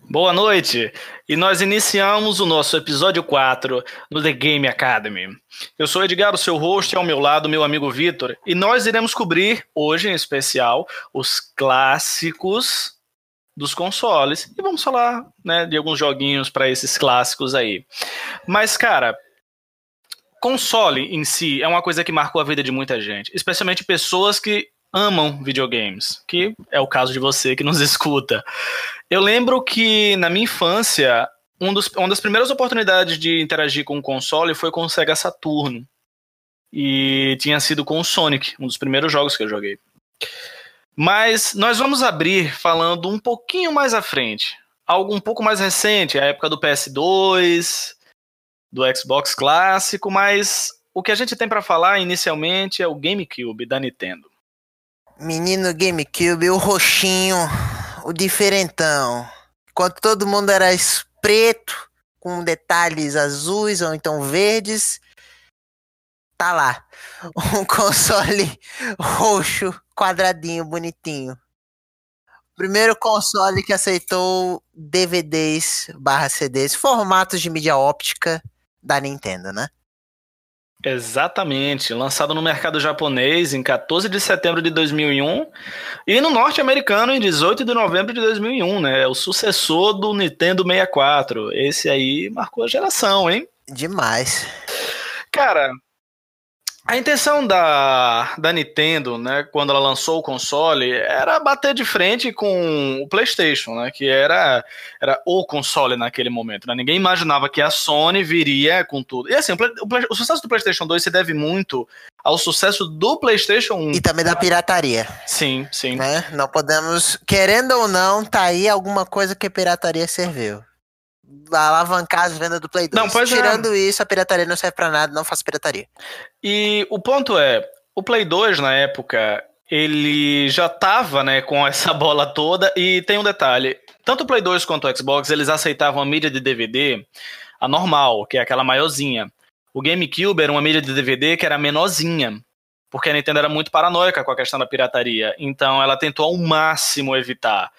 Boa noite! E nós iniciamos o nosso episódio 4 do The Game Academy. Eu sou Edgar, o seu host, e ao meu lado meu amigo Vitor, e nós iremos cobrir, hoje em especial, os clássicos dos consoles. E vamos falar né, de alguns joguinhos para esses clássicos aí. Mas, cara, console em si é uma coisa que marcou a vida de muita gente, especialmente pessoas que amam videogames, que é o caso de você que nos escuta. Eu lembro que na minha infância, um dos, uma das primeiras oportunidades de interagir com o console foi com o Sega Saturno. E tinha sido com o Sonic, um dos primeiros jogos que eu joguei. Mas nós vamos abrir falando um pouquinho mais à frente. Algo um pouco mais recente, a época do PS2, do Xbox clássico, mas o que a gente tem para falar inicialmente é o GameCube da Nintendo. Menino GameCube, o roxinho, o diferentão. Enquanto todo mundo era preto, com detalhes azuis ou então verdes, tá lá. Um console roxo, quadradinho, bonitinho. Primeiro console que aceitou DVDs barra CDs, formatos de mídia óptica da Nintendo, né? Exatamente, lançado no mercado japonês em 14 de setembro de 2001 e no norte-americano em 18 de novembro de 2001, né? O sucessor do Nintendo 64. Esse aí marcou a geração, hein? Demais. Cara, a intenção da, da Nintendo, né, quando ela lançou o console, era bater de frente com o PlayStation, né, que era, era o console naquele momento. Né? Ninguém imaginava que a Sony viria com tudo. E assim, o, o, o, sucesso do PlayStation 2 se deve muito ao sucesso do PlayStation 1. E também da pirataria. Sim, sim. Né? Não podemos, querendo ou não, tá aí alguma coisa que a pirataria serviu alavancar as vendas do Play 2. Não, pois é. Tirando é. isso, a pirataria não serve para nada, não faço pirataria. E o ponto é, o Play 2 na época, ele já tava, né, com essa bola toda e tem um detalhe, tanto o Play 2 quanto o Xbox, eles aceitavam a mídia de DVD, a normal, que é aquela maiorzinha. O GameCube era uma mídia de DVD que era menorzinha, porque a Nintendo era muito paranoica com a questão da pirataria, então ela tentou ao máximo evitar.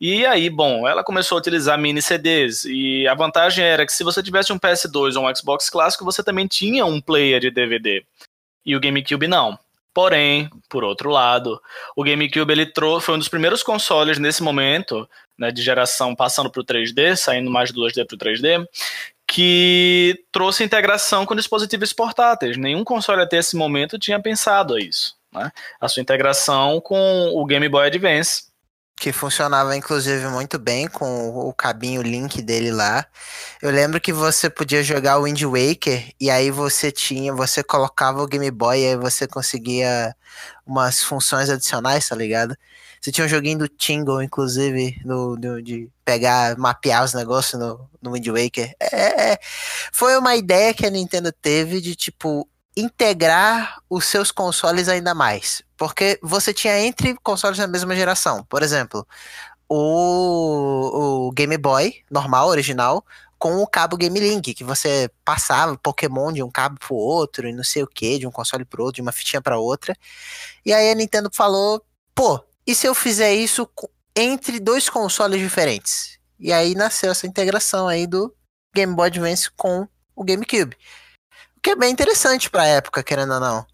E aí, bom, ela começou a utilizar mini CDs e a vantagem era que se você tivesse um PS2 ou um Xbox clássico, você também tinha um player de DVD. E o GameCube não. Porém, por outro lado, o GameCube ele foi um dos primeiros consoles nesse momento, né, de geração passando para o 3D, saindo mais do 2D para o 3D, que trouxe integração com dispositivos portáteis. Nenhum console até esse momento tinha pensado isso. Né? A sua integração com o Game Boy Advance que funcionava inclusive muito bem com o cabinho link dele lá. Eu lembro que você podia jogar o Wind Waker e aí você tinha, você colocava o Game Boy e aí você conseguia umas funções adicionais, tá ligado? Você tinha um joguinho do Tingle, inclusive, no, de pegar, mapear os negócios no, no Wind Waker. É, é, foi uma ideia que a Nintendo teve de, tipo, integrar os seus consoles ainda mais. Porque você tinha entre consoles da mesma geração. Por exemplo, o, o Game Boy normal, original, com o cabo Game Link, que você passava Pokémon de um cabo pro outro e não sei o que, de um console pro outro, de uma fitinha para outra. E aí a Nintendo falou: pô, e se eu fizer isso entre dois consoles diferentes? E aí nasceu essa integração aí do Game Boy Advance com o GameCube que é bem interessante pra época, querendo ou não.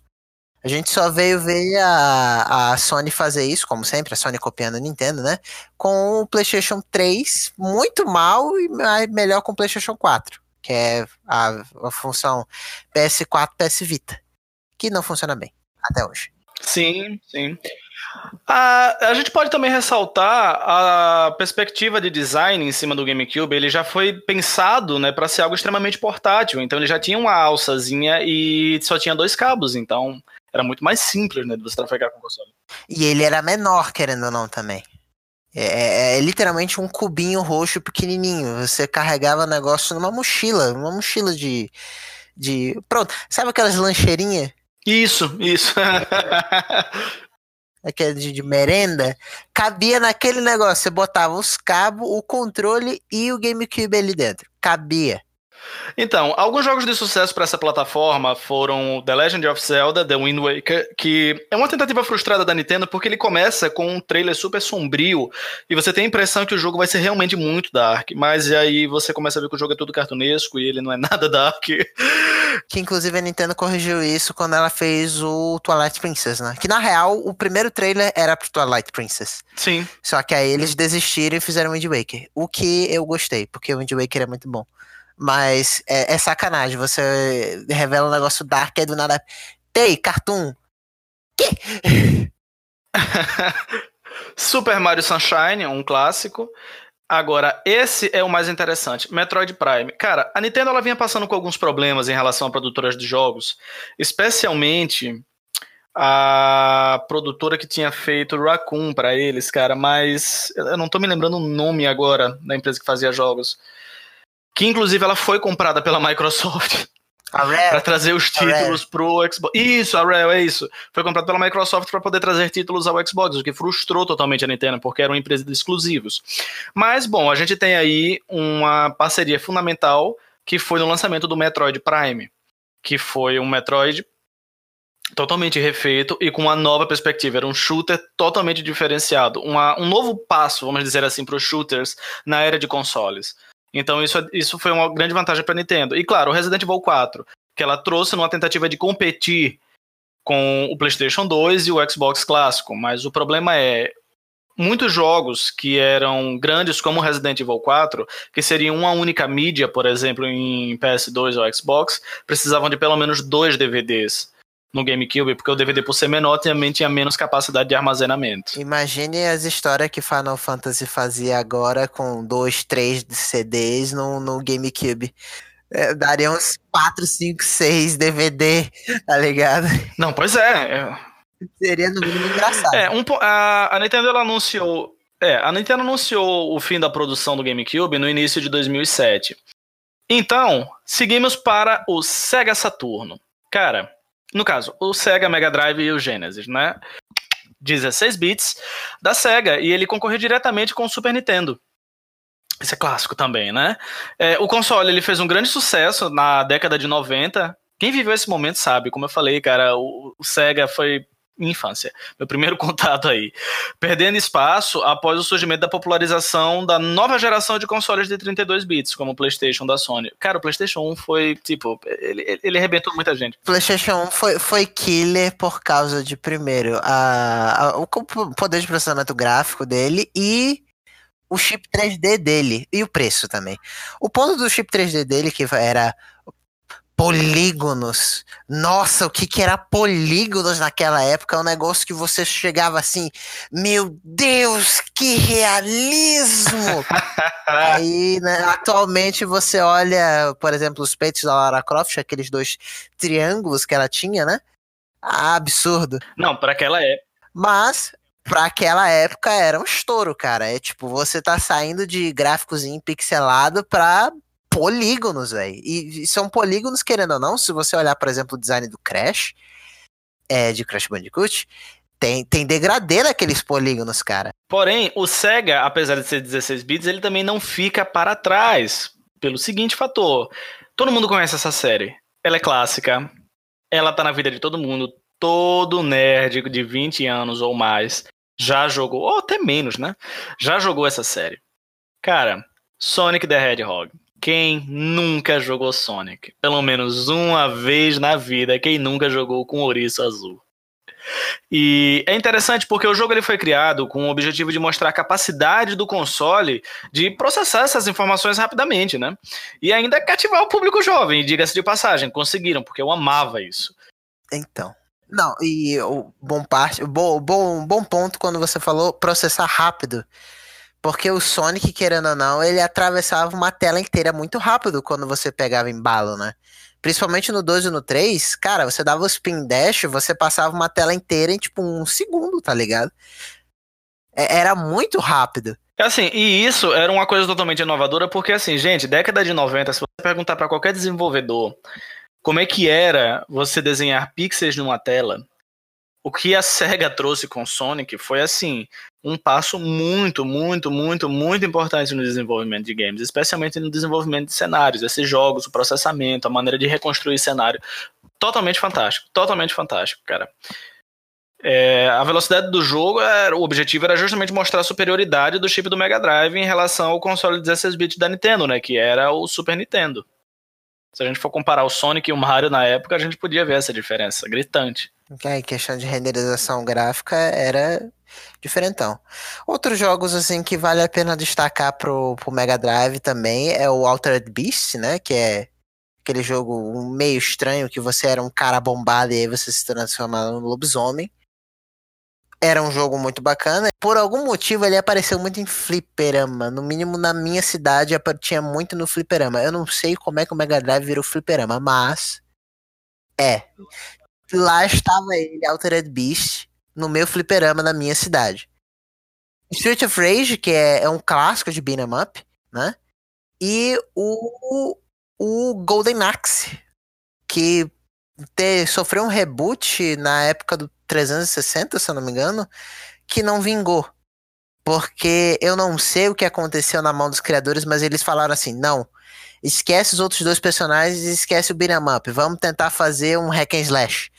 A gente só veio ver a, a Sony fazer isso, como sempre, a Sony copiando a Nintendo, né? Com o PlayStation 3 muito mal e melhor com o PlayStation 4, que é a, a função PS4, PS Vita, que não funciona bem até hoje. Sim, sim. A, a gente pode também ressaltar a perspectiva de design em cima do GameCube. Ele já foi pensado né, para ser algo extremamente portátil. Então ele já tinha uma alçazinha e só tinha dois cabos. Então era muito mais simples né, de você trafegar com o console. E ele era menor, querendo ou não, também. É, é, é, literalmente um cubinho roxo pequenininho. Você carregava o negócio numa mochila, uma mochila de, de. Pronto, sabe aquelas lancheirinhas? Isso, isso. aquele de, de merenda, cabia naquele negócio. Você botava os cabos, o controle e o GameCube ali dentro. Cabia. Então, alguns jogos de sucesso para essa plataforma foram The Legend of Zelda, The Wind Waker, que é uma tentativa frustrada da Nintendo porque ele começa com um trailer super sombrio e você tem a impressão que o jogo vai ser realmente muito dark, mas aí você começa a ver que o jogo é tudo cartunesco e ele não é nada dark. Que inclusive a Nintendo corrigiu isso quando ela fez o Twilight Princess, né? Que na real o primeiro trailer era pro Twilight Princess. Sim. Só que aí eles desistiram e fizeram o Wind Waker. O que eu gostei, porque o Wind Waker é muito bom. Mas é, é sacanagem. Você revela um negócio dark e do nada. Tei, cartoon. Que? Super Mario Sunshine, um clássico. Agora, esse é o mais interessante, Metroid Prime. Cara, a Nintendo ela vinha passando com alguns problemas em relação a produtoras de jogos, especialmente a produtora que tinha feito Raccoon para eles, cara, mas eu não tô me lembrando o nome agora da empresa que fazia jogos que inclusive ela foi comprada pela Microsoft para trazer os títulos pro Xbox. Isso, a Rare, é isso. Foi comprada pela Microsoft para poder trazer títulos ao Xbox, o que frustrou totalmente a Nintendo, porque era uma empresa de exclusivos. Mas, bom, a gente tem aí uma parceria fundamental que foi no lançamento do Metroid Prime, que foi um Metroid totalmente refeito e com uma nova perspectiva. Era um shooter totalmente diferenciado, uma, um novo passo, vamos dizer assim, para os shooters na era de consoles. Então isso, isso foi uma grande vantagem para a Nintendo. E claro, o Resident Evil 4, que ela trouxe numa tentativa de competir com o PlayStation 2 e o Xbox clássico, mas o problema é muitos jogos que eram grandes como Resident Evil 4, que seriam uma única mídia, por exemplo, em PS2 ou Xbox, precisavam de pelo menos dois DVDs no GameCube, porque o DVD, por ser menor, também tinha menos capacidade de armazenamento. Imagine as histórias que Final Fantasy fazia agora com dois, três CDs no, no GameCube. É, daria uns 4, 5, 6 DVD, tá ligado? Não, pois é. Seria no mínimo engraçado. É, um, a, a Nintendo ela anunciou. É, a Nintendo anunciou o fim da produção do GameCube no início de 2007. Então, seguimos para o Sega Saturno. Cara, no caso, o Sega Mega Drive e o Genesis, né? 16 bits da Sega e ele concorreu diretamente com o Super Nintendo. Isso é clássico também, né? É, o console ele fez um grande sucesso na década de 90. Quem viveu esse momento sabe, como eu falei, cara, o, o Sega foi infância, meu primeiro contato aí. Perdendo espaço após o surgimento da popularização da nova geração de consoles de 32 bits, como o PlayStation da Sony. Cara, o PlayStation 1 foi, tipo, ele, ele arrebentou muita gente. PlayStation 1 foi, foi killer por causa de, primeiro, a, a, o poder de processamento gráfico dele e o chip 3D dele e o preço também. O ponto do chip 3D dele, que era polígonos. Nossa, o que, que era polígonos naquela época? É um negócio que você chegava assim, meu Deus, que realismo! Aí, né, atualmente você olha, por exemplo, os peitos da Lara Croft, aqueles dois triângulos que ela tinha, né? Ah, absurdo. Não, para aquela época. Mas para aquela época era um estouro, cara. É tipo, você tá saindo de gráficos pixelado pra polígonos, velho. E, e, são polígonos, querendo ou não, se você olhar, por exemplo, o design do Crash, é, de Crash Bandicoot, tem, tem degradê naqueles polígonos, cara. Porém, o Sega, apesar de ser 16 bits, ele também não fica para trás, pelo seguinte fator. Todo mundo conhece essa série. Ela é clássica, ela tá na vida de todo mundo, todo nerd de 20 anos ou mais já jogou, ou até menos, né? Já jogou essa série. Cara, Sonic the Hedgehog. Quem nunca jogou Sonic? Pelo menos uma vez na vida, quem nunca jogou com ouriço azul? E é interessante porque o jogo ele foi criado com o objetivo de mostrar a capacidade do console de processar essas informações rapidamente, né? E ainda cativar o público jovem, diga-se de passagem, conseguiram, porque eu amava isso. Então. Não, e o bom parte, bom, bom, bom ponto quando você falou processar rápido. Porque o Sonic, querendo ou não, ele atravessava uma tela inteira muito rápido quando você pegava embalo, né? Principalmente no 2 e no 3, cara, você dava o spin dash, você passava uma tela inteira em tipo um segundo, tá ligado? É, era muito rápido. Assim, e isso era uma coisa totalmente inovadora, porque assim, gente, década de 90, se você perguntar para qualquer desenvolvedor como é que era você desenhar pixels numa tela, o que a SEGA trouxe com Sonic foi assim, um passo muito, muito, muito, muito importante no desenvolvimento de games, especialmente no desenvolvimento de cenários, esses jogos, o processamento, a maneira de reconstruir cenário. Totalmente fantástico, totalmente fantástico, cara. É, a velocidade do jogo, era, o objetivo era justamente mostrar a superioridade do chip do Mega Drive em relação ao console 16 bits da Nintendo, né, que era o Super Nintendo. Se a gente for comparar o Sonic e o Mario na época, a gente podia ver essa diferença gritante. É, questão de renderização gráfica era diferentão. Outros jogos assim que vale a pena destacar pro, pro Mega Drive também é o Altered Beast, né, que é aquele jogo meio estranho que você era um cara bombado e aí você se transformava no lobisomem. Era um jogo muito bacana. Por algum motivo ele apareceu muito em fliperama. No mínimo na minha cidade tinha muito no fliperama. Eu não sei como é que o Mega Drive virou fliperama, mas é. Lá estava ele, Altered Beast, no meu fliperama na minha cidade. Street of Rage, que é, é um clássico de beat'em up, né? E o, o Golden Axe, que ter, sofreu um reboot na época do 360, se eu não me engano, que não vingou. Porque eu não sei o que aconteceu na mão dos criadores, mas eles falaram assim: não, esquece os outros dois personagens e esquece o beat'em up. Vamos tentar fazer um hack and slash.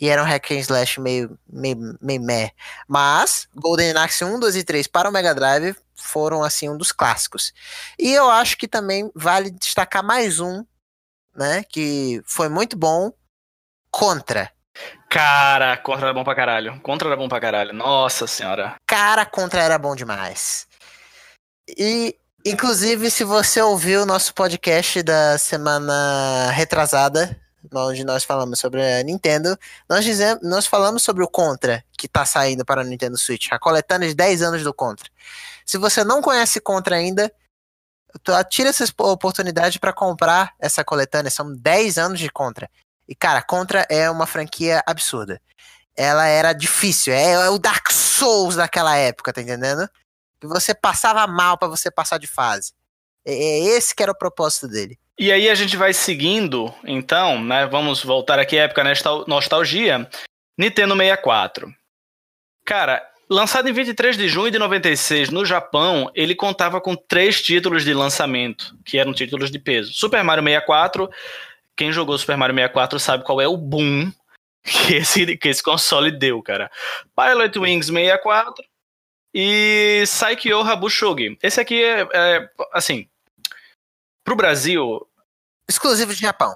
E era um hack and slash meio, meio, meio meh. Mas Golden Axe 1, 2 e 3 para o Mega Drive foram assim um dos clássicos. E eu acho que também vale destacar mais um, né, que foi muito bom, Contra. Cara, Contra era bom pra caralho. Contra era bom pra caralho. Nossa senhora. Cara, Contra era bom demais. E, inclusive, se você ouviu o nosso podcast da semana retrasada, onde nós falamos sobre a Nintendo, nós, dizemos, nós falamos sobre o Contra, que tá saindo para a Nintendo Switch, a coletânea de 10 anos do Contra. Se você não conhece Contra ainda, tira essa oportunidade para comprar essa coletânea, são 10 anos de Contra. E, cara, Contra é uma franquia absurda. Ela era difícil, é, é o Dark Souls daquela época, tá entendendo? Que você passava mal para você passar de fase. É, é esse que era o propósito dele. E aí a gente vai seguindo, então, né? Vamos voltar aqui à época nostalgia. Nintendo 64. Cara, lançado em 23 de junho de 96 no Japão, ele contava com três títulos de lançamento, que eram títulos de peso. Super Mario 64, quem jogou Super Mario 64 sabe qual é o boom que esse, que esse console deu, cara. Pilot Wings 64 e Saikyo Habushogi. Esse aqui é, é assim, pro Brasil. Exclusivo de Japão.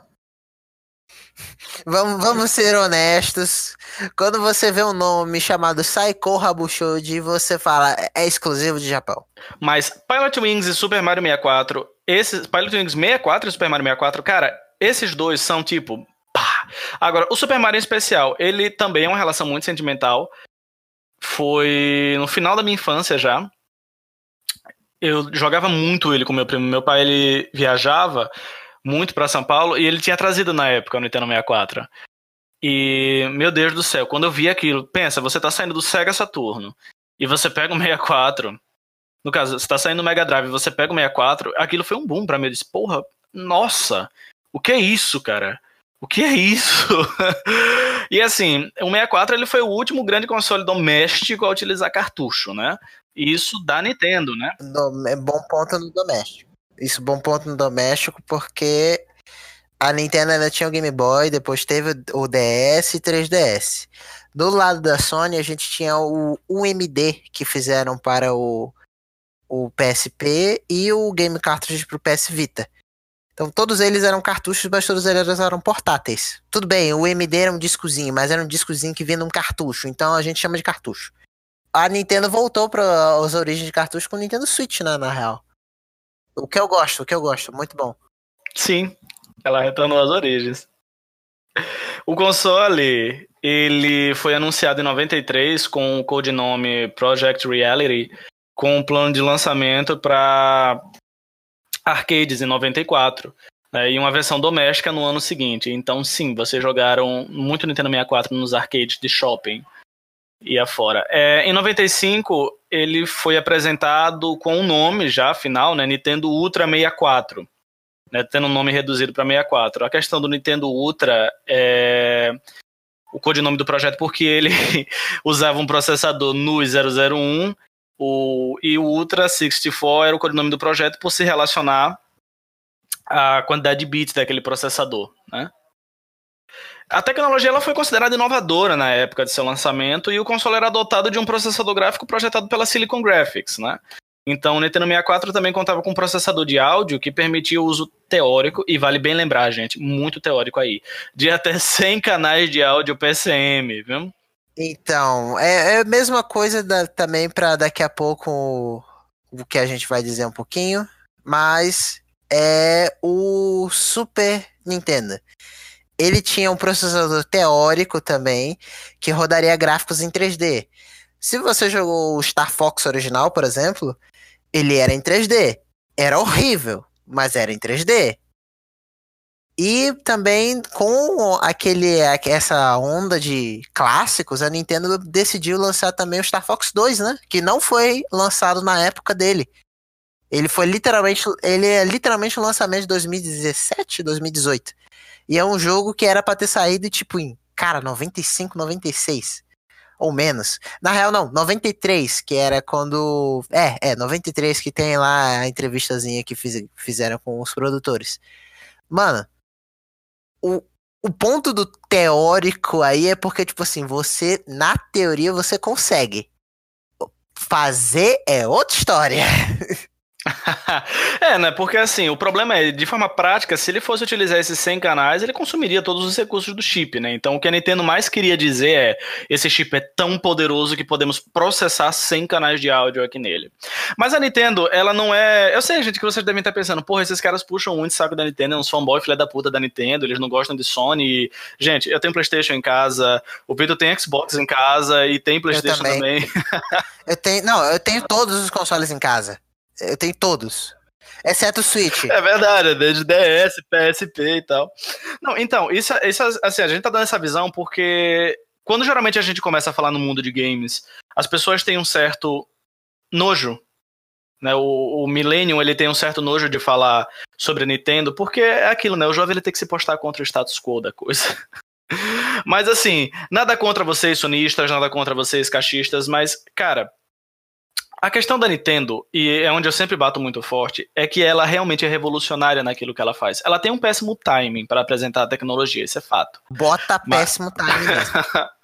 Vamos, vamos ser honestos. Quando você vê um nome chamado Saiko Habushoji, você fala é exclusivo de Japão. Mas Pilot Wings e Super Mario 64, esses Pilot Wings 64 e Super Mario 64, cara, esses dois são tipo, pá. Agora, o Super Mario em especial, ele também é uma relação muito sentimental. Foi no final da minha infância já eu jogava muito ele com meu primo. Meu pai ele viajava muito para São Paulo e ele tinha trazido na época o Nintendo 64. E meu Deus do céu, quando eu vi aquilo, pensa, você tá saindo do Sega Saturno e você pega o 64. No caso, você tá saindo do Mega Drive e você pega o 64, aquilo foi um boom para mim. Eu disse, porra, nossa, o que é isso, cara? O que é isso? e assim, o 64 ele foi o último grande console doméstico a utilizar cartucho, né? Isso da Nintendo, né? é bom ponto no doméstico. Isso, bom ponto no doméstico, porque a Nintendo ainda tinha o Game Boy, depois teve o DS e 3DS. Do lado da Sony, a gente tinha o UMD que fizeram para o, o PSP e o Game Cartridge para o PS Vita. Então todos eles eram cartuchos, mas todos eles eram portáteis. Tudo bem, o UMD era um discozinho, mas era um discozinho que vinha num cartucho, então a gente chama de cartucho a Nintendo voltou para as origens de cartucho com o Nintendo Switch, né, na real. O que eu gosto, o que eu gosto, muito bom. Sim, ela retornou às origens. O console, ele foi anunciado em 93 com o codinome Project Reality, com um plano de lançamento para arcades em 94. Né, e uma versão doméstica no ano seguinte. Então, sim, vocês jogaram muito Nintendo 64 nos arcades de shopping e afora. É, em 95, ele foi apresentado com um nome já final, né, Nintendo Ultra 64, né, tendo um nome reduzido para 64. A questão do Nintendo Ultra é o codinome do projeto porque ele usava um processador NUI 001 o, e o Ultra 64 era o codinome do projeto por se relacionar à quantidade de bits daquele processador, né? A tecnologia ela foi considerada inovadora na época de seu lançamento e o console era dotado de um processador gráfico projetado pela Silicon Graphics, né? Então, o Nintendo 64 também contava com um processador de áudio que permitia o uso teórico, e vale bem lembrar, gente, muito teórico aí, de até 100 canais de áudio PCM, viu? Então, é, é a mesma coisa da, também para daqui a pouco o que a gente vai dizer um pouquinho, mas é o Super Nintendo. Ele tinha um processador teórico também que rodaria gráficos em 3D. Se você jogou o Star Fox original, por exemplo, ele era em 3D. Era horrível, mas era em 3D. E também com aquele essa onda de clássicos, a Nintendo decidiu lançar também o Star Fox 2, né? Que não foi lançado na época dele. Ele foi literalmente, ele é literalmente o lançamento de 2017, 2018. E é um jogo que era para ter saído tipo em, cara, 95, 96 ou menos. Na real, não, 93, que era quando. É, é, 93 que tem lá a entrevistazinha que fiz, fizeram com os produtores. Mano, o, o ponto do teórico aí é porque, tipo assim, você, na teoria, você consegue. Fazer é outra história. é, né? Porque assim, o problema é, de forma prática, se ele fosse utilizar esses 100 canais, ele consumiria todos os recursos do chip, né? Então o que a Nintendo mais queria dizer é: esse chip é tão poderoso que podemos processar 100 canais de áudio aqui nele. Mas a Nintendo, ela não é. Eu sei, gente, que vocês devem estar pensando, porra, esses caras puxam muito saco da Nintendo, é uns fanboy filha da puta da Nintendo, eles não gostam de Sony. Gente, eu tenho PlayStation em casa, o Pedro tem Xbox em casa e tem PlayStation eu também. também. eu tenho. Não, eu tenho todos os consoles em casa. Eu tenho todos. Exceto o Switch. É verdade, desde DS, PSP e tal. Não, então, isso, isso assim, a gente tá dando essa visão porque quando geralmente a gente começa a falar no mundo de games, as pessoas têm um certo nojo. Né, o, o Millennium ele tem um certo nojo de falar sobre a Nintendo, porque é aquilo, né? O jovem ele tem que se postar contra o status quo da coisa. mas assim, nada contra vocês sonistas, nada contra vocês caixistas, mas, cara, a questão da Nintendo, e é onde eu sempre bato muito forte, é que ela realmente é revolucionária naquilo que ela faz. Ela tem um péssimo timing para apresentar a tecnologia, isso é fato. Bota péssimo Mas... timing mesmo.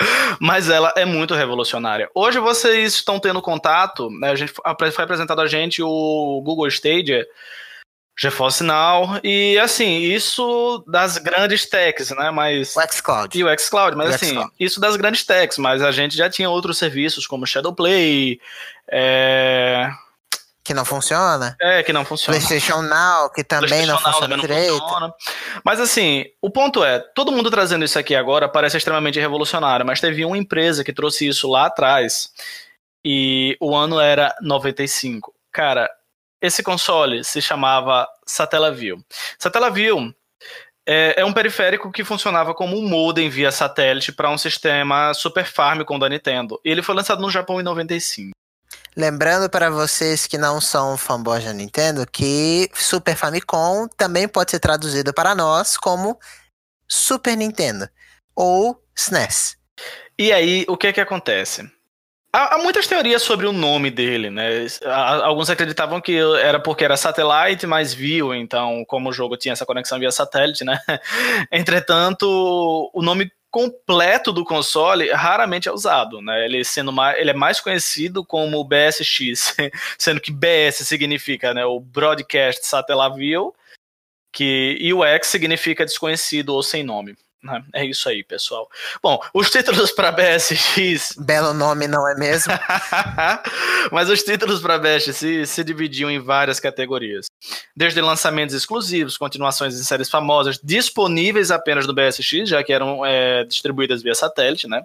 Mas ela é muito revolucionária. Hoje vocês estão tendo contato, né, a gente foi apresentado a gente o Google Stadia, GeForce Now, e assim, isso das grandes techs, né, mas... O xCloud. E o xCloud, mas o assim, isso das grandes techs, mas a gente já tinha outros serviços como Shadowplay, é... Que não funciona? É, que não funciona. PlayStation Now, que também não funciona também direito. Funciona. Mas assim, o ponto é, todo mundo trazendo isso aqui agora parece extremamente revolucionário, mas teve uma empresa que trouxe isso lá atrás e o ano era 95. Cara, esse console se chamava Satellaview. Satellaview é, é um periférico que funcionava como um modem via satélite para um sistema Super Famicom da Nintendo. E ele foi lançado no Japão em 95. Lembrando para vocês que não são fanboys da Nintendo que Super Famicom também pode ser traduzido para nós como Super Nintendo ou SNES. E aí, o que é que acontece? Há, muitas teorias sobre o nome dele, né? Alguns acreditavam que era porque era satellite mais view, então, como o jogo tinha essa conexão via satélite, né? Entretanto, o nome completo do console raramente é usado, né? Ele sendo mais, ele é mais conhecido como BSX, sendo que BS significa, né, o Broadcast Satellite View, que e o X significa desconhecido ou sem nome. Né? É isso aí, pessoal. Bom, os títulos para BSX. Belo nome, não é mesmo? Mas os títulos para BSX se dividiam em várias categorias. Desde lançamentos exclusivos, continuações de séries famosas, disponíveis apenas no BSX, já que eram é, distribuídas via satélite, né?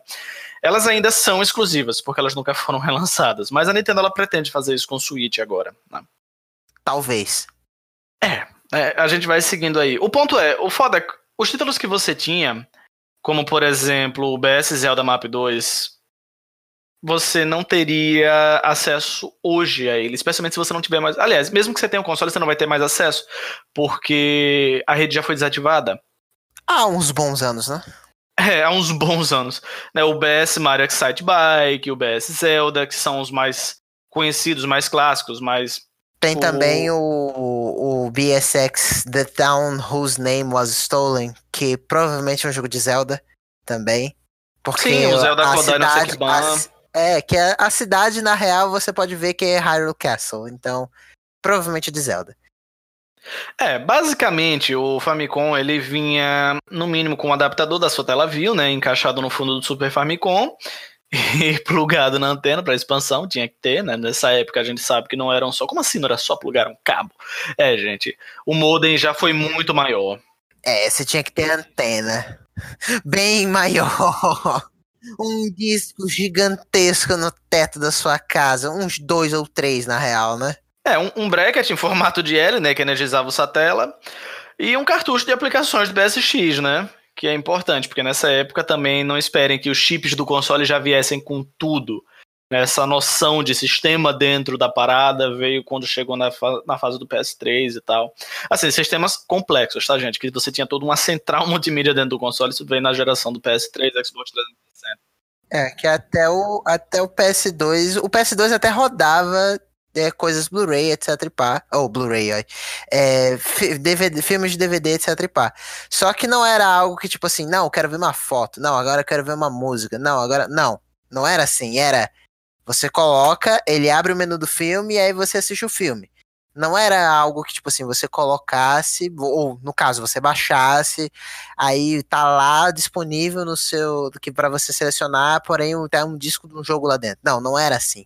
Elas ainda são exclusivas, porque elas nunca foram relançadas. Mas a Nintendo ela pretende fazer isso com o Switch agora. Né? Talvez. É, é, a gente vai seguindo aí. O ponto é, o foda é os títulos que você tinha, como por exemplo o BS Zelda Map 2, você não teria acesso hoje a ele, especialmente se você não tiver mais. Aliás, mesmo que você tenha um console, você não vai ter mais acesso, porque a rede já foi desativada. Há uns bons anos, né? É, há uns bons anos. Né, o BS Mario Excite Bike, o BS Zelda, que são os mais conhecidos, mais clássicos, mais. Tem o... também o, o BSX The Town Whose Name Was Stolen, que provavelmente é um jogo de Zelda também. Porque Sim, o Zelda a Kodai cidade, a, É, que a, a cidade, na real, você pode ver que é Hyrule Castle. Então, provavelmente é de Zelda. É, basicamente o Famicom ele vinha no mínimo com um adaptador da sua tela view, né, encaixado no fundo do Super Famicom e plugado na antena para expansão, tinha que ter, né? Nessa época a gente sabe que não eram só, como assim, não era só plugar um cabo? É, gente, o modem já foi muito maior. É, você tinha que ter antena bem maior. Um disco gigantesco no teto da sua casa, uns dois ou três na real, né? É, um, um bracket em formato de L, né, que energizava o satélite, e um cartucho de aplicações do BSX, né, que é importante, porque nessa época também não esperem que os chips do console já viessem com tudo. Né, essa noção de sistema dentro da parada veio quando chegou na, fa na fase do PS3 e tal. Assim, sistemas complexos, tá, gente? Que você tinha toda uma central multimídia dentro do console, isso veio na geração do PS3, Xbox 360. É, que até o, até o PS2, o PS2 até rodava é, coisas Blu-ray, etc e pá. Ou oh, Blu-ray, é, DVD, filmes de DVD, etc e pá. Só que não era algo que, tipo assim, não, eu quero ver uma foto. Não, agora eu quero ver uma música. Não, agora. Não. Não era assim. Era. Você coloca, ele abre o menu do filme e aí você assiste o filme. Não era algo que, tipo assim, você colocasse, ou no caso, você baixasse, aí tá lá disponível no seu. que para você selecionar, porém tem um disco de um jogo lá dentro. Não, não era assim.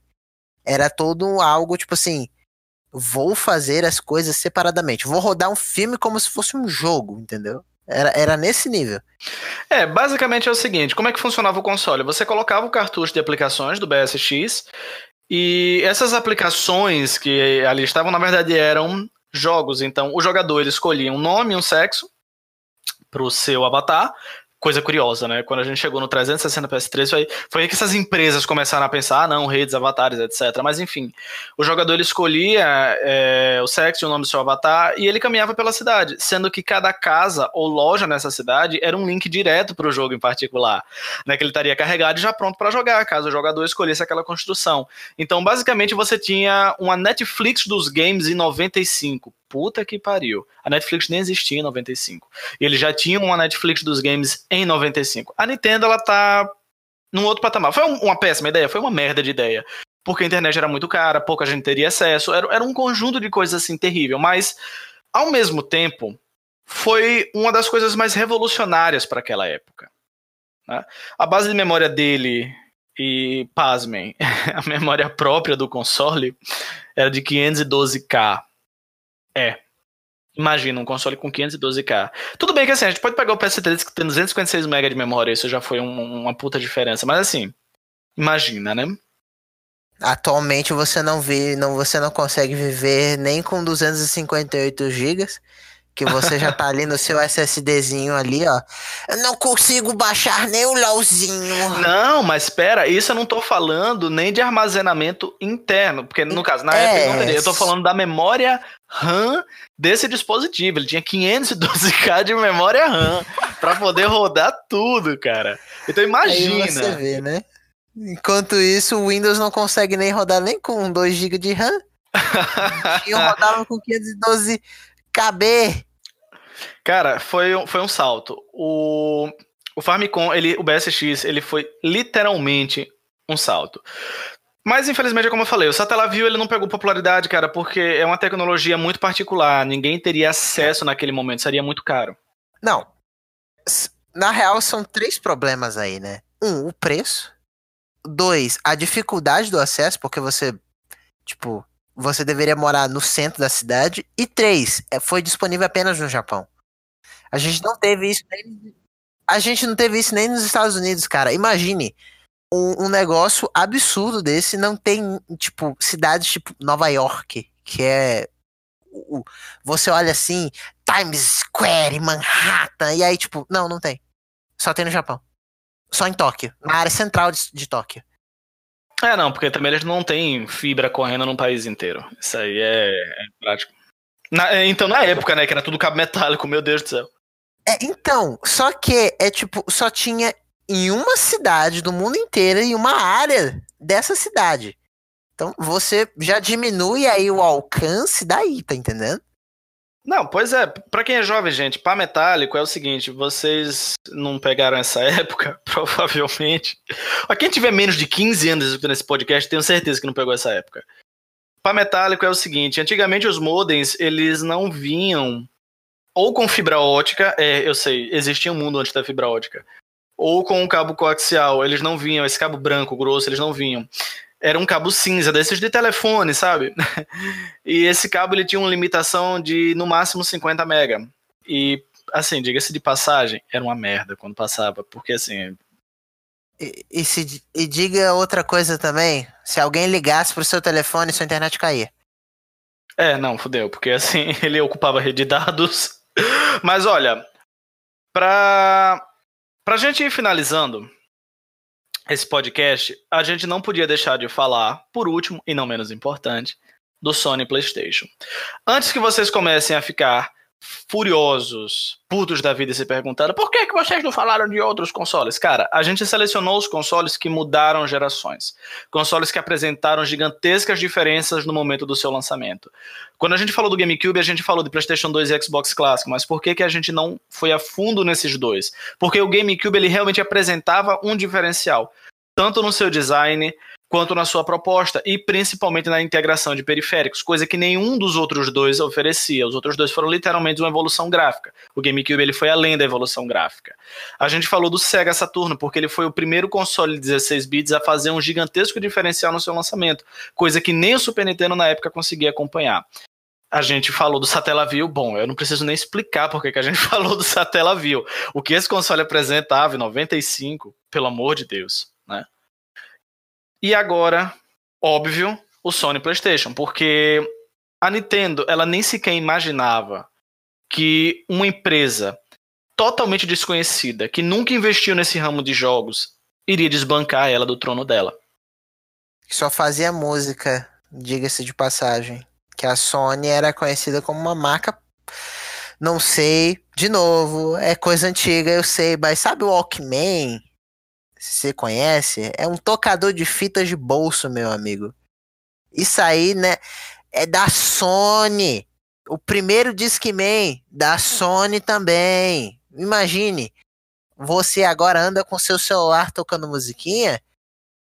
Era todo algo tipo assim. Vou fazer as coisas separadamente. Vou rodar um filme como se fosse um jogo, entendeu? Era, era nesse nível. É, basicamente é o seguinte: como é que funcionava o console? Você colocava o cartucho de aplicações do BSX e essas aplicações que ali estavam, na verdade, eram jogos. Então, o jogador escolhia um nome e um sexo para o seu avatar, coisa curiosa, né? Quando a gente chegou no 360 PS3, foi, foi aí que essas empresas começaram a pensar, ah, não, redes, avatares, etc. Mas enfim, o jogador ele escolhia é, o sexo e o nome do seu avatar e ele caminhava pela cidade, sendo que cada casa ou loja nessa cidade era um link direto para o jogo em particular, né? Que ele estaria carregado e já pronto para jogar, caso o jogador escolhesse aquela construção. Então, basicamente, você tinha uma Netflix dos games em 95 puta que pariu. A Netflix nem existia em 95. E eles já tinham uma Netflix dos games em 95. A Nintendo, ela tá num outro patamar. Foi uma péssima ideia? Foi uma merda de ideia. Porque a internet era muito cara, pouca gente teria acesso. Era, era um conjunto de coisas assim terrível. Mas, ao mesmo tempo, foi uma das coisas mais revolucionárias para aquela época. Né? A base de memória dele e, pasmem, a memória própria do console era de 512K. É. Imagina, um console com 512K. Tudo bem que assim, a gente pode pegar o PS3 que tem 256 MB de memória, isso já foi um, uma puta diferença, mas assim, imagina, né? Atualmente você não vê, não, você não consegue viver nem com 258 GB que você já tá ali no seu SSDzinho ali, ó. Eu não consigo baixar nem o LOLzinho. Não, mas espera, isso eu não tô falando nem de armazenamento interno, porque no caso, na é. época. Eu tô falando da memória RAM desse dispositivo. Ele tinha 512k de memória RAM para poder rodar tudo, cara. Então imagina. Aí você vê, né? Enquanto isso, o Windows não consegue nem rodar nem com 2 GB de RAM. Eu rodava com 512 KB. Cara, foi, foi um salto. O, o Famicom, ele, o BSX, ele foi literalmente um salto. Mas infelizmente, como eu falei, o Satellaview ele não pegou popularidade, cara, porque é uma tecnologia muito particular. Ninguém teria acesso naquele momento, seria muito caro. Não. Na real, são três problemas aí, né? Um, o preço. Dois, a dificuldade do acesso, porque você, tipo, você deveria morar no centro da cidade. E três, é, foi disponível apenas no Japão. A gente não teve isso nem. A gente não teve isso nem nos Estados Unidos, cara. Imagine um, um negócio absurdo desse. Não tem, tipo, cidades tipo Nova York, que é. Você olha assim, Times Square, Manhattan, e aí, tipo, não, não tem. Só tem no Japão. Só em Tóquio, na área central de, de Tóquio. É, não, porque também eles não têm fibra correndo no país inteiro. Isso aí é, é prático. Na, é, então, na época, né, que era tudo cabo metálico, meu Deus do céu. É, então, só que é tipo, só tinha em uma cidade do mundo inteiro e uma área dessa cidade. Então você já diminui aí o alcance daí, tá entendendo? Não, pois é, para quem é jovem, gente, pá metálico é o seguinte, vocês não pegaram essa época, provavelmente. A quem tiver menos de 15 anos escutando esse podcast, tenho certeza que não pegou essa época. Pá metálico é o seguinte, antigamente os modems, eles não vinham ou com fibra ótica, é, eu sei, existia um mundo antes da fibra ótica, ou com um cabo coaxial, eles não vinham, esse cabo branco, grosso, eles não vinham era um cabo cinza, desses de telefone, sabe? e esse cabo ele tinha uma limitação de no máximo 50 mega. E assim, diga-se de passagem, era uma merda quando passava, porque assim. E, e, se, e diga outra coisa também: se alguém ligasse pro seu telefone, sua internet caía. É, não, fudeu, porque assim, ele ocupava rede de dados. Mas olha, pra, pra gente ir finalizando, esse podcast, a gente não podia deixar de falar, por último e não menos importante, do Sony PlayStation. Antes que vocês comecem a ficar furiosos, putos da vida se perguntando por que, que vocês não falaram de outros consoles? Cara, a gente selecionou os consoles que mudaram gerações. Consoles que apresentaram gigantescas diferenças no momento do seu lançamento. Quando a gente falou do GameCube, a gente falou de PlayStation 2 e Xbox clássico, mas por que, que a gente não foi a fundo nesses dois? Porque o GameCube ele realmente apresentava um diferencial, tanto no seu design, quanto na sua proposta e principalmente na integração de periféricos, coisa que nenhum dos outros dois oferecia. Os outros dois foram literalmente uma evolução gráfica. O GameCube ele foi além da evolução gráfica. A gente falou do Sega Saturno porque ele foi o primeiro console de 16 bits a fazer um gigantesco diferencial no seu lançamento, coisa que nem o Super Nintendo na época conseguia acompanhar. A gente falou do Satellaview, bom, eu não preciso nem explicar porque que a gente falou do Satellaview. O que esse console apresentava em 95, pelo amor de Deus? E agora, óbvio, o Sony PlayStation, porque a Nintendo, ela nem sequer imaginava que uma empresa totalmente desconhecida, que nunca investiu nesse ramo de jogos, iria desbancar ela do trono dela. Só fazia música, diga-se de passagem. Que a Sony era conhecida como uma marca. Não sei, de novo, é coisa antiga, eu sei, mas sabe o Walkman? Você conhece, é um tocador de fitas de bolso, meu amigo. Isso aí, né, é da Sony. O primeiro Discman da Sony também. Imagine, você agora anda com seu celular tocando musiquinha.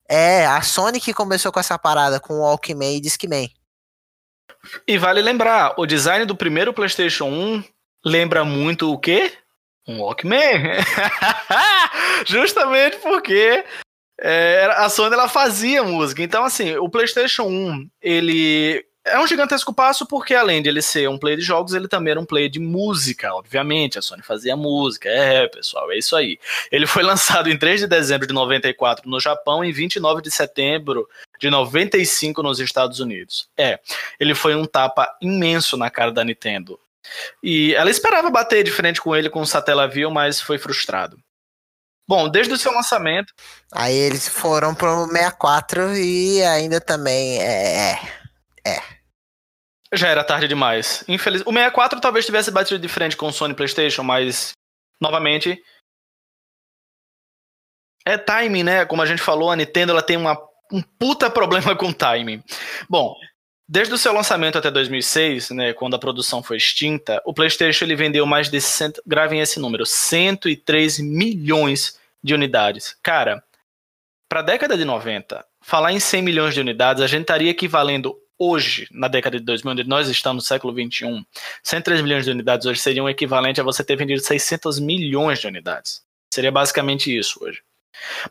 É, a Sony que começou com essa parada com o Walkman e Discman. E vale lembrar, o design do primeiro PlayStation 1 lembra muito o quê? Um Walkman? Justamente porque é, a Sony ela fazia música. Então, assim, o PlayStation 1, ele é um gigantesco passo porque, além de ele ser um play de jogos, ele também era um play de música, obviamente. A Sony fazia música. É, pessoal, é isso aí. Ele foi lançado em 3 de dezembro de 94 no Japão e 29 de setembro de 95 nos Estados Unidos. É, ele foi um tapa imenso na cara da Nintendo. E ela esperava bater de frente com ele com o Satellaview, mas foi frustrado. Bom, desde o seu lançamento. Aí eles foram pro 64 e ainda também é. É. é. Já era tarde demais. Infeliz... O 64 talvez tivesse batido de frente com o Sony PlayStation, mas. Novamente. É timing, né? Como a gente falou, a Nintendo ela tem uma, um puta problema com timing. Bom, Desde o seu lançamento até 2006, né, quando a produção foi extinta, o PlayStation ele vendeu mais de, cento, gravem esse número, 103 milhões de unidades. Cara, para a década de 90, falar em 100 milhões de unidades, a gente estaria equivalendo hoje, na década de 2000, onde nós estamos no século 21, 103 milhões de unidades hoje seriam equivalente a você ter vendido 600 milhões de unidades. Seria basicamente isso hoje.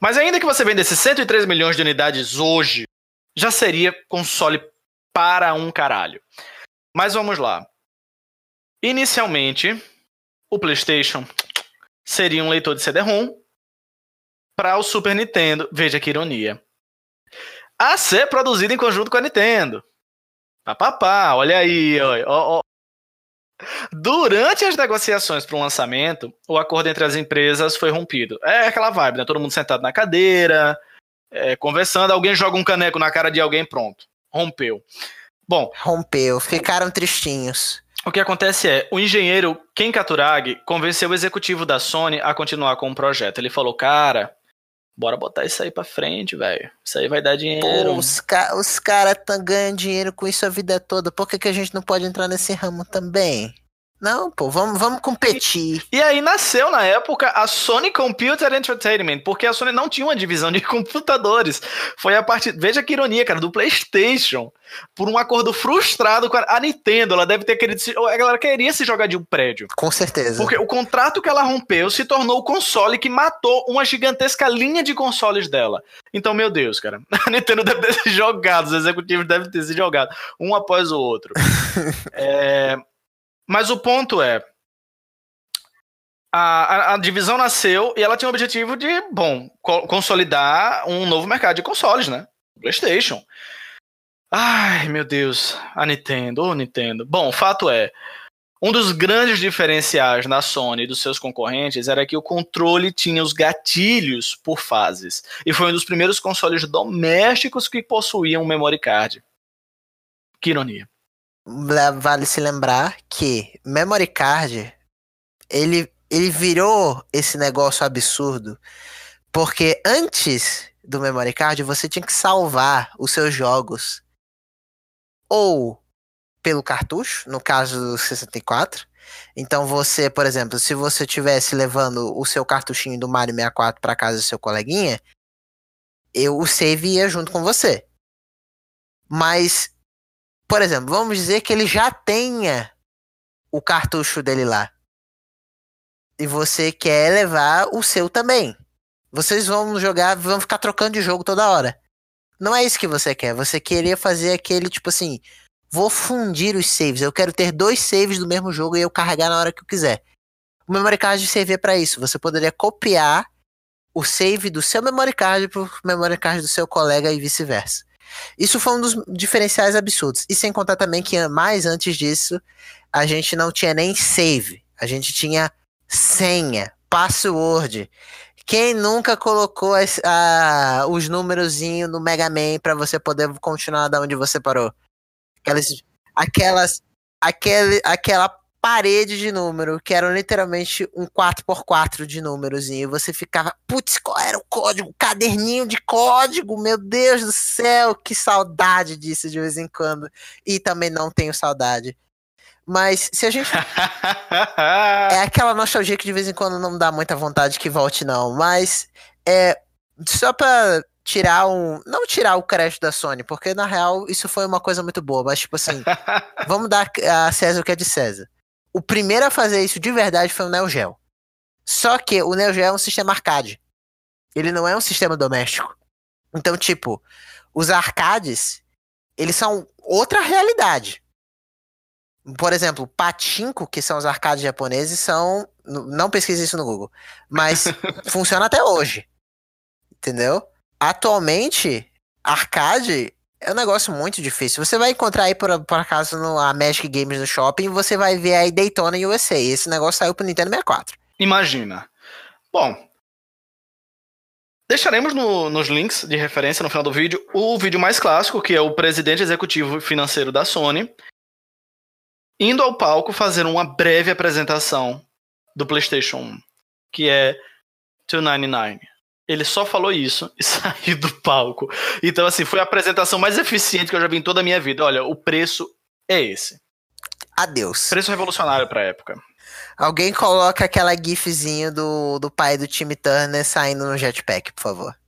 Mas ainda que você vendesse 103 milhões de unidades hoje, já seria console para um caralho. Mas vamos lá. Inicialmente, o PlayStation seria um leitor de CD-ROM para o Super Nintendo. Veja que ironia. A ser produzido em conjunto com a Nintendo. Papapá, olha aí, ó, ó. Durante as negociações para o lançamento, o acordo entre as empresas foi rompido. É aquela vibe, né? Todo mundo sentado na cadeira, é, conversando, alguém joga um caneco na cara de alguém, pronto rompeu. Bom. Rompeu, ficaram tristinhos. o que acontece é, o engenheiro Ken Katuragi convenceu o executivo da Sony a continuar com o projeto. Ele falou, cara, bora botar isso aí pra frente, velho. Isso aí vai dar dinheiro. Pô, os, ca os caras estão ganhando dinheiro com isso a vida toda. Por que, que a gente não pode entrar nesse ramo também? Não, pô, vamos, vamos competir. E, e, aí nasceu na época a Sony Computer Entertainment, porque a Sony não tinha uma divisão de computadores. Foi a partir, veja que ironia, cara, do PlayStation, por um acordo frustrado com a, a Nintendo, ela deve ter querido, se, a galera queria se jogar de um prédio. Com certeza. Porque o contrato que ela rompeu se tornou o console que matou uma gigantesca linha de consoles dela. Então, meu Deus, cara, a Nintendo deve ter se jogado, os executivos devem ter se jogado, um após o outro. é, mas o ponto é. A, a, a, divisão nasceu e ela tinha o objetivo de, bom, co consolidar um novo mercado de consoles, né? PlayStation. Ai, meu Deus, a Nintendo, ô Nintendo. Bom, fato é, um dos grandes diferenciais na Sony e dos seus concorrentes era que o controle tinha os gatilhos por fases. E foi um dos primeiros consoles domésticos que possuíam um memory card. Que ironia vale se lembrar que memory card ele, ele virou esse negócio absurdo porque antes do memory card você tinha que salvar os seus jogos ou pelo cartucho, no caso do 64. Então você, por exemplo, se você tivesse levando o seu cartuchinho do Mario 64 para casa do seu coleguinha, eu o save ia junto com você. Mas por exemplo, vamos dizer que ele já tenha o cartucho dele lá. E você quer levar o seu também. Vocês vão jogar, vão ficar trocando de jogo toda hora. Não é isso que você quer. Você queria fazer aquele tipo assim: vou fundir os saves. Eu quero ter dois saves do mesmo jogo e eu carregar na hora que eu quiser. O memory card servia para isso. Você poderia copiar o save do seu memory card pro memory card do seu colega e vice-versa. Isso foi um dos diferenciais absurdos. E sem contar também que mais antes disso, a gente não tinha nem save. A gente tinha senha, password. Quem nunca colocou as, a, os númerozinhos no Mega Man para você poder continuar da onde você parou? Aquelas, aquelas, aquele, aquela parede de número, que era literalmente um 4x4 de números, e você ficava, putz, qual era o código? Caderninho de código, meu Deus do céu, que saudade disso de vez em quando. E também não tenho saudade. Mas se a gente. é aquela nostalgia que de vez em quando não dá muita vontade que volte, não. Mas é. Só pra tirar um. Não tirar o crédito da Sony, porque na real isso foi uma coisa muito boa, mas tipo assim, vamos dar a César o que é de César. O primeiro a fazer isso de verdade foi o Neo Geo. Só que o Neo Geo é um sistema arcade. Ele não é um sistema doméstico. Então, tipo, os arcades, eles são outra realidade. Por exemplo, Patinko, que são os arcades japoneses, são. Não pesquise isso no Google. Mas funciona até hoje. Entendeu? Atualmente, arcade é um negócio muito difícil. Você vai encontrar aí, por, por acaso, no a Magic Games no shopping, você vai ver aí Daytona USA. Esse negócio saiu pro Nintendo 64. Imagina. Bom, deixaremos no, nos links de referência no final do vídeo o vídeo mais clássico, que é o presidente executivo financeiro da Sony, indo ao palco fazer uma breve apresentação do PlayStation 1, que é 299. Ele só falou isso e saiu do palco. Então, assim, foi a apresentação mais eficiente que eu já vi em toda a minha vida. Olha, o preço é esse. Adeus. Preço revolucionário pra época. Alguém coloca aquela gifzinho do, do pai do Tim Turner saindo no jetpack, por favor.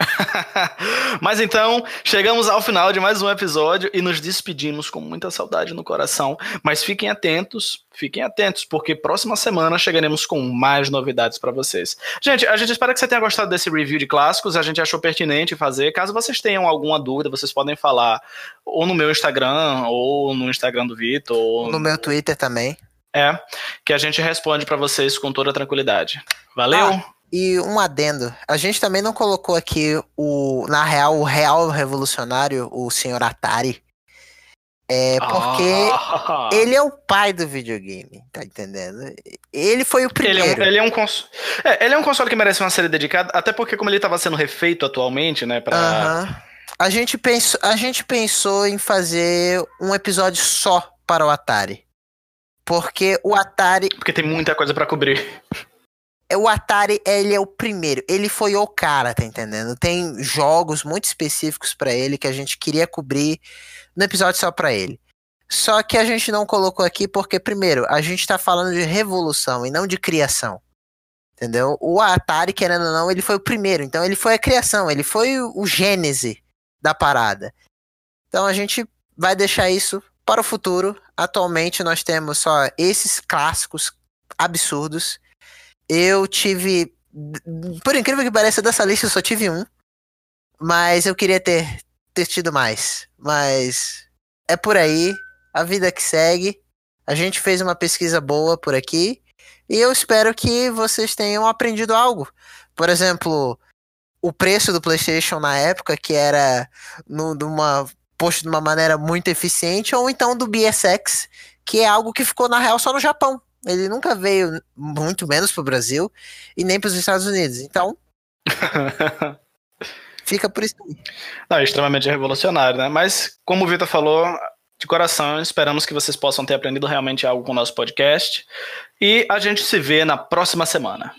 Mas então, chegamos ao final de mais um episódio e nos despedimos com muita saudade no coração. Mas fiquem atentos, fiquem atentos, porque próxima semana chegaremos com mais novidades para vocês. Gente, a gente espera que você tenha gostado desse review de clássicos. A gente achou pertinente fazer. Caso vocês tenham alguma dúvida, vocês podem falar ou no meu Instagram, ou no Instagram do Vitor. Ou no meu Twitter também. É, que a gente responde para vocês com toda tranquilidade. Valeu! Ah. E um adendo, a gente também não colocou aqui o, na real, o real revolucionário, o senhor Atari. É porque ah. ele é o pai do videogame, tá entendendo? Ele foi o primeiro. Ele é um, ele é um, cons... é, ele é um console que merece uma série dedicada, até porque como ele estava sendo refeito atualmente, né, pra... Uh -huh. A gente, pensou, a gente pensou em fazer um episódio só para o Atari. Porque o Atari. Porque tem muita coisa para cobrir. É, o Atari, ele é o primeiro. Ele foi o cara, tá entendendo? Tem jogos muito específicos para ele que a gente queria cobrir no episódio só para ele. Só que a gente não colocou aqui porque, primeiro, a gente tá falando de revolução e não de criação. Entendeu? O Atari, querendo ou não, ele foi o primeiro. Então ele foi a criação, ele foi o, o gênese da parada. Então a gente vai deixar isso para o futuro. Atualmente nós temos só esses clássicos absurdos. Eu tive. Por incrível que pareça, dessa lista eu só tive um. Mas eu queria ter, ter tido mais. Mas é por aí a vida que segue. A gente fez uma pesquisa boa por aqui e eu espero que vocês tenham aprendido algo. Por exemplo, o preço do PlayStation na época, que era no, numa, posto de uma maneira muito eficiente, ou então do BSX, que é algo que ficou na real só no Japão. Ele nunca veio, muito menos para o Brasil e nem para os Estados Unidos. Então. fica por isso. Não, é extremamente revolucionário, né? Mas, como o Vitor falou, de coração, esperamos que vocês possam ter aprendido realmente algo com o nosso podcast. E a gente se vê na próxima semana.